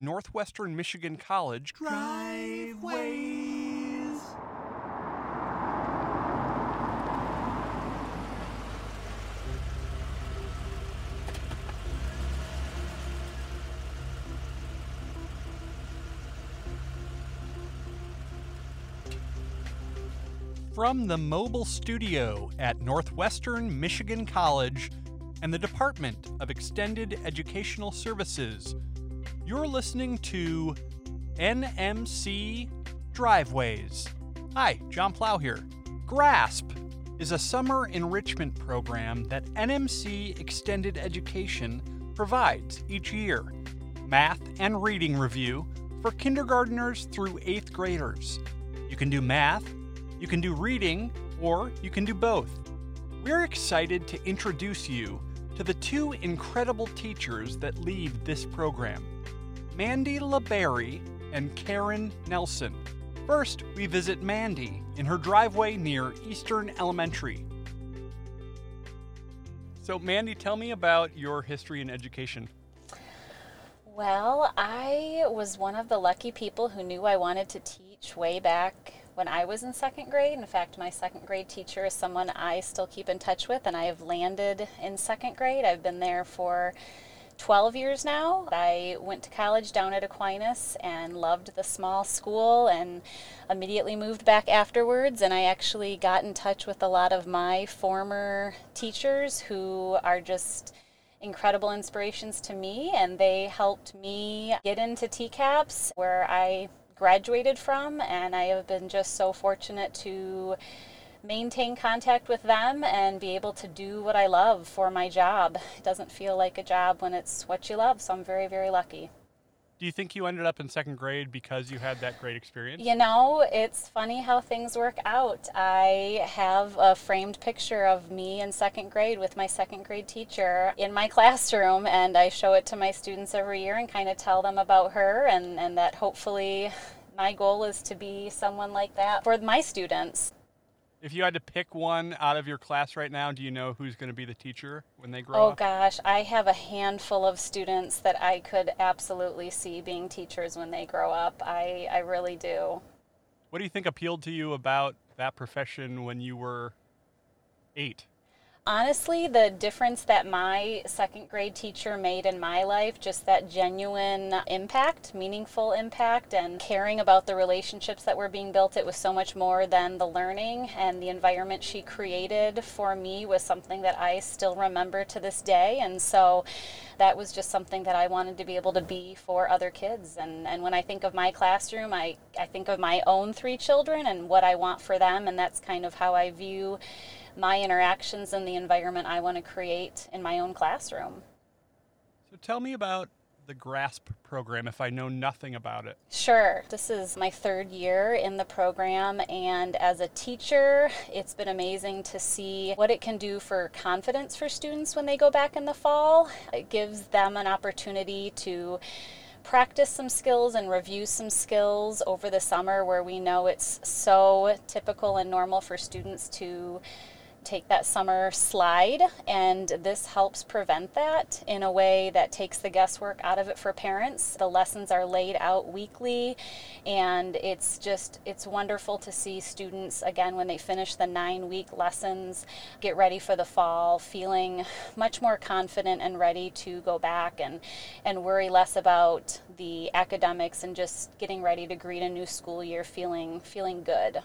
Northwestern Michigan College Driveways. from the mobile studio at Northwestern Michigan College and the Department of Extended Educational Services. You're listening to NMC Driveways. Hi, John Plow here. GRASP is a summer enrichment program that NMC Extended Education provides each year. Math and reading review for kindergarteners through eighth graders. You can do math, you can do reading, or you can do both. We're excited to introduce you to the two incredible teachers that lead this program Mandy LeBerry and Karen Nelson. First, we visit Mandy in her driveway near Eastern Elementary. So, Mandy, tell me about your history in education. Well, I was one of the lucky people who knew I wanted to teach way back when I was in second grade. In fact, my second grade teacher is someone I still keep in touch with, and I have landed in second grade. I've been there for 12 years now. I went to college down at Aquinas and loved the small school and immediately moved back afterwards. And I actually got in touch with a lot of my former teachers who are just incredible inspirations to me and they helped me get into TCAPS where I graduated from and I have been just so fortunate to maintain contact with them and be able to do what I love for my job. It doesn't feel like a job when it's what you love, so I'm very, very lucky. Do you think you ended up in second grade because you had that great experience? You know, it's funny how things work out. I have a framed picture of me in second grade with my second grade teacher in my classroom, and I show it to my students every year and kind of tell them about her, and, and that hopefully my goal is to be someone like that for my students. If you had to pick one out of your class right now, do you know who's going to be the teacher when they grow oh, up? Oh gosh, I have a handful of students that I could absolutely see being teachers when they grow up. I, I really do. What do you think appealed to you about that profession when you were eight? Honestly, the difference that my second grade teacher made in my life, just that genuine impact, meaningful impact, and caring about the relationships that were being built, it was so much more than the learning and the environment she created for me was something that I still remember to this day. And so that was just something that I wanted to be able to be for other kids. And, and when I think of my classroom, I, I think of my own three children and what I want for them, and that's kind of how I view my interactions and the environment I want to create in my own classroom. So tell me about the GRASP program if I know nothing about it? Sure. This is my third year in the program, and as a teacher, it's been amazing to see what it can do for confidence for students when they go back in the fall. It gives them an opportunity to practice some skills and review some skills over the summer where we know it's so typical and normal for students to take that summer slide, and this helps prevent that in a way that takes the guesswork out of it for parents. The lessons are laid out weekly, and it's just it's wonderful to see students again when they finish the nine week lessons get ready for the fall, feeling much more confident and ready to go back and and worry less about the academics and just getting ready to greet a new school year feeling feeling good.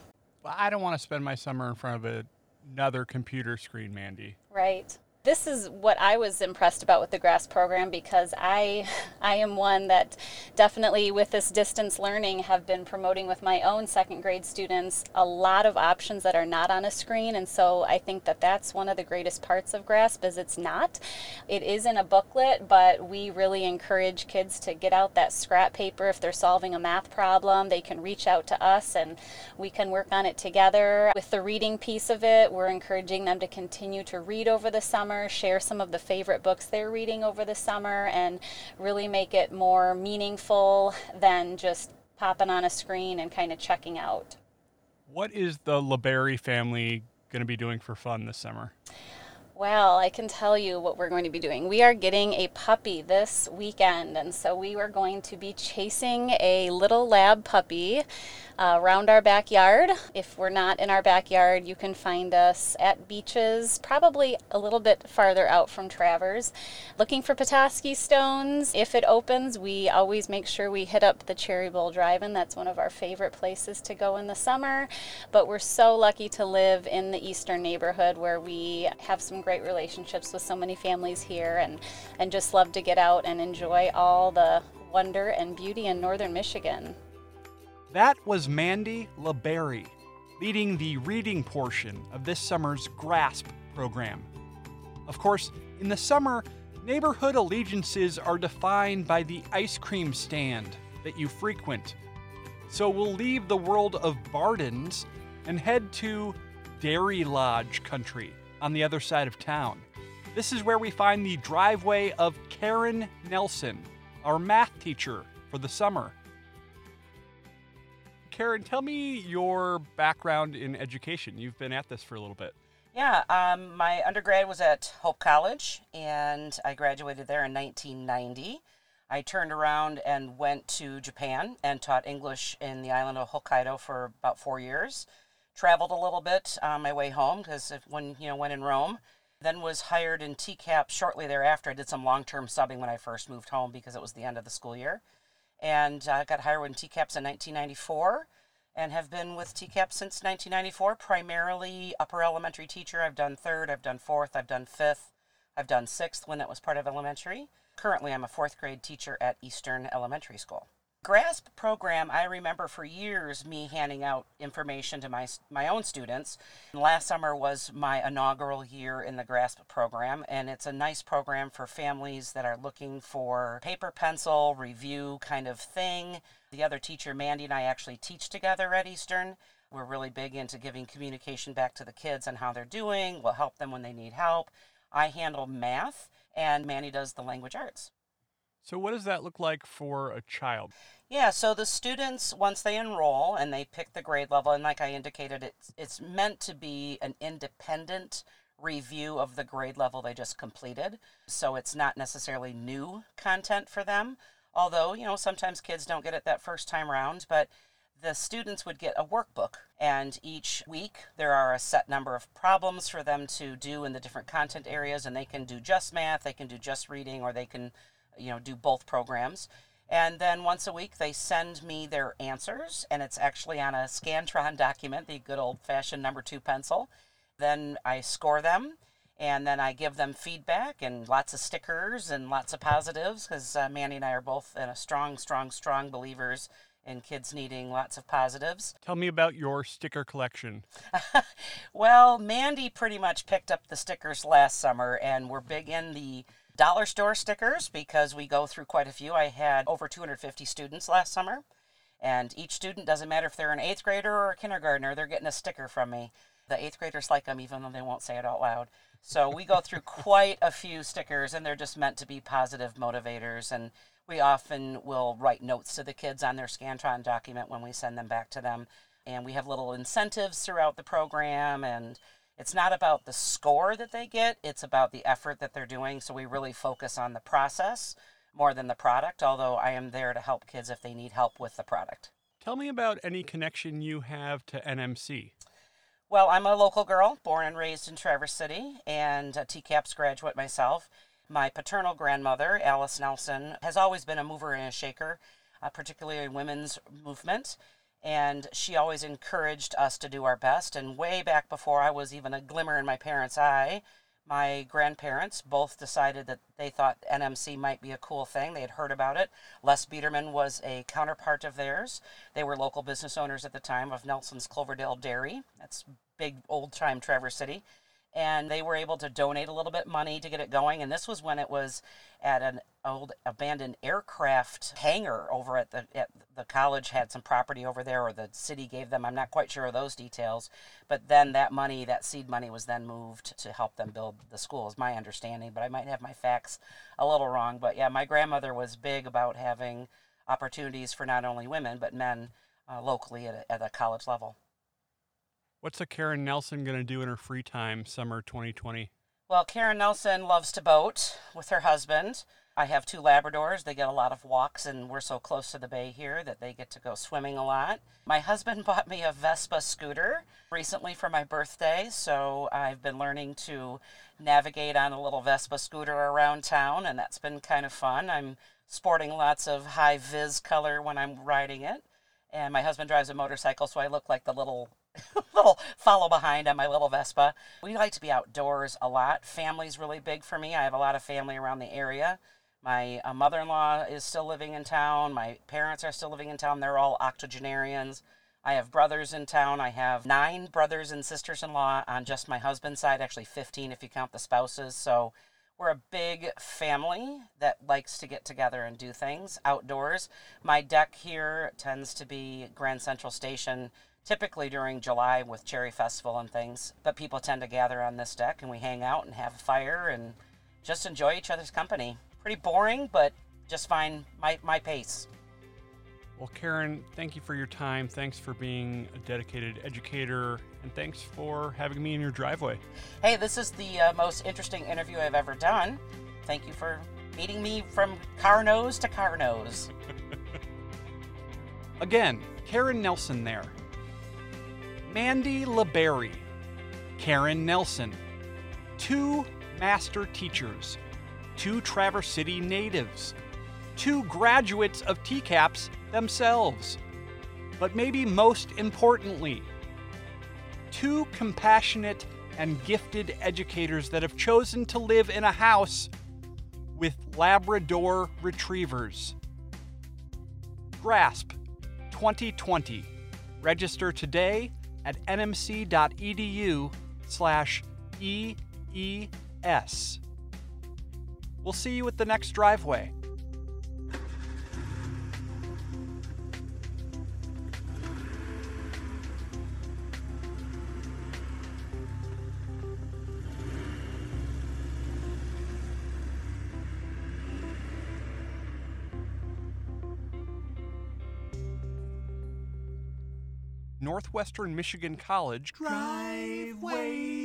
Well, I don't want to spend my summer in front of a another computer screen, Mandy. Right this is what I was impressed about with the GRASP program because I I am one that definitely with this distance learning have been promoting with my own second grade students a lot of options that are not on a screen. And so I think that that's one of the greatest parts of GRASP is it's not. It is in a booklet but we really encourage kids to get out that scrap paper. If they're solving a math problem they can reach out to us and we can work on it together. With the reading piece of it we're encouraging them to continue to read over the summer summer, share some of the favorite books they're reading over the summer, and really make it more meaningful than just popping on a screen and kind of checking out. What is the LeBerry family going to be doing for fun this summer? Well, I can tell you what we're going to be doing. We are getting a puppy this weekend, and so we are going to be chasing a little lab puppy around our backyard. If we're not in our backyard, you can find us at beaches, probably a little bit farther out from Traverse, looking for Petoskey stones. If it opens, we always make sure we hit up the Cherry Bowl Drive-In. That's one of our favorite places to go in the summer. But we're so lucky to live in the eastern neighborhood where we have some great relationships with so many families here and, and just love to get out and enjoy all the wonder and beauty in northern Michigan. That was Mandy LeBerry, leading the reading portion of this summer's GRASP program. Of course, in the summer, neighborhood allegiances are defined by the ice cream stand that you frequent. So we'll leave the world of Bardon's and head to Dairy Lodge country on the other side of town. This is where we find the driveway of Karen Nelson, our math teacher for the summer. Karen, tell me your background in education. You've been at this for a little bit. Yeah, um, my undergrad was at Hope College, and I graduated there in 1990. I turned around and went to Japan and taught English in the island of Hokkaido for about four years. Traveled a little bit on my way home because when you know when in Rome, then was hired in TCAP shortly thereafter. I did some long-term subbing when I first moved home because it was the end of the school year and uh, got hired in TCAPS in 1994 and have been with TCAP since 1994, primarily upper elementary teacher. I've done third, I've done fourth, I've done fifth, I've done sixth when that was part of elementary. Currently, I'm a fourth grade teacher at Eastern Elementary School. GRASP program, I remember for years me handing out information to my, my own students. Last summer was my inaugural year in the GRASP program, and it's a nice program for families that are looking for paper, pencil, review kind of thing. The other teacher, Mandy, and I actually teach together at Eastern. We're really big into giving communication back to the kids on how they're doing. We'll help them when they need help. I handle math, and Mandy does the language arts. So, what does that look like for a child? Yeah, so the students, once they enroll and they pick the grade level, and like I indicated, it's, it's meant to be an independent review of the grade level they just completed. So it's not necessarily new content for them. Although, you know, sometimes kids don't get it that first time around, but the students would get a workbook. And each week there are a set number of problems for them to do in the different content areas, and they can do just math, they can do just reading, or they can you know, do both programs. And then once a week, they send me their answers, and it's actually on a Scantron document, the good old fashioned number two pencil. Then I score them, and then I give them feedback and lots of stickers and lots of positives because uh, Mandy and I are both in a strong, strong, strong believers in kids needing lots of positives. Tell me about your sticker collection. well, Mandy pretty much picked up the stickers last summer, and we're big in the dollar store stickers because we go through quite a few. I had over 250 students last summer, and each student doesn't matter if they're an eighth grader or a kindergartner, they're getting a sticker from me. The eighth graders like them even though they won't say it out loud. So we go through quite a few stickers, and they're just meant to be positive motivators. And we often will write notes to the kids on their Scantron document when we send them back to them. And we have little incentives throughout the program and it's not about the score that they get, it's about the effort that they're doing. So we really focus on the process more than the product, although I am there to help kids if they need help with the product. Tell me about any connection you have to NMC. Well, I'm a local girl, born and raised in Traverse City, and a TCAPS graduate myself. My paternal grandmother, Alice Nelson, has always been a mover and a shaker, uh, particularly in women's movement and she always encouraged us to do our best. And way back before I was even a glimmer in my parents' eye, my grandparents both decided that they thought NMC might be a cool thing. They had heard about it. Les Biederman was a counterpart of theirs. They were local business owners at the time of Nelson's Cloverdale Dairy. That's big old time Traverse City and they were able to donate a little bit money to get it going. And this was when it was at an old abandoned aircraft hangar over at the at the college had some property over there, or the city gave them. I'm not quite sure of those details, but then that money, that seed money, was then moved to help them build the school. Is my understanding, but I might have my facts a little wrong. But yeah, my grandmother was big about having opportunities for not only women but men uh, locally at a, at a college level. What's a Karen Nelson going to do in her free time summer 2020? Well, Karen Nelson loves to boat with her husband. I have two Labradors. They get a lot of walks, and we're so close to the bay here that they get to go swimming a lot. My husband bought me a Vespa scooter recently for my birthday, so I've been learning to navigate on a little Vespa scooter around town, and that's been kind of fun. I'm sporting lots of high vis color when I'm riding it. And my husband drives a motorcycle, so I look like the little little follow behind on my little Vespa. We like to be outdoors a lot. Family's really big for me. I have a lot of family around the area. My uh, mother in law is still living in town. My parents are still living in town. They're all octogenarians. I have brothers in town. I have nine brothers and sisters in law on just my husband's side, actually 15 if you count the spouses. So we're a big family that likes to get together and do things outdoors. My deck here tends to be Grand Central Station typically during July with Cherry Festival and things. But people tend to gather on this deck and we hang out and have a fire and just enjoy each other's company. Pretty boring, but just find my, my pace. Well, Karen, thank you for your time. Thanks for being a dedicated educator, and thanks for having me in your driveway. Hey, this is the uh, most interesting interview I've ever done. Thank you for meeting me from car nose to car nose. Again, Karen Nelson there. Mandy LeBerry, Karen Nelson, two master teachers, two Traverse City natives, two graduates of TCAPS themselves, but maybe most importantly, two compassionate and gifted educators that have chosen to live in a house with Labrador retrievers. GRASP 2020. Register today at nmc.edu slash EES. We'll see you at the next driveway. Northwestern Michigan College Driveway.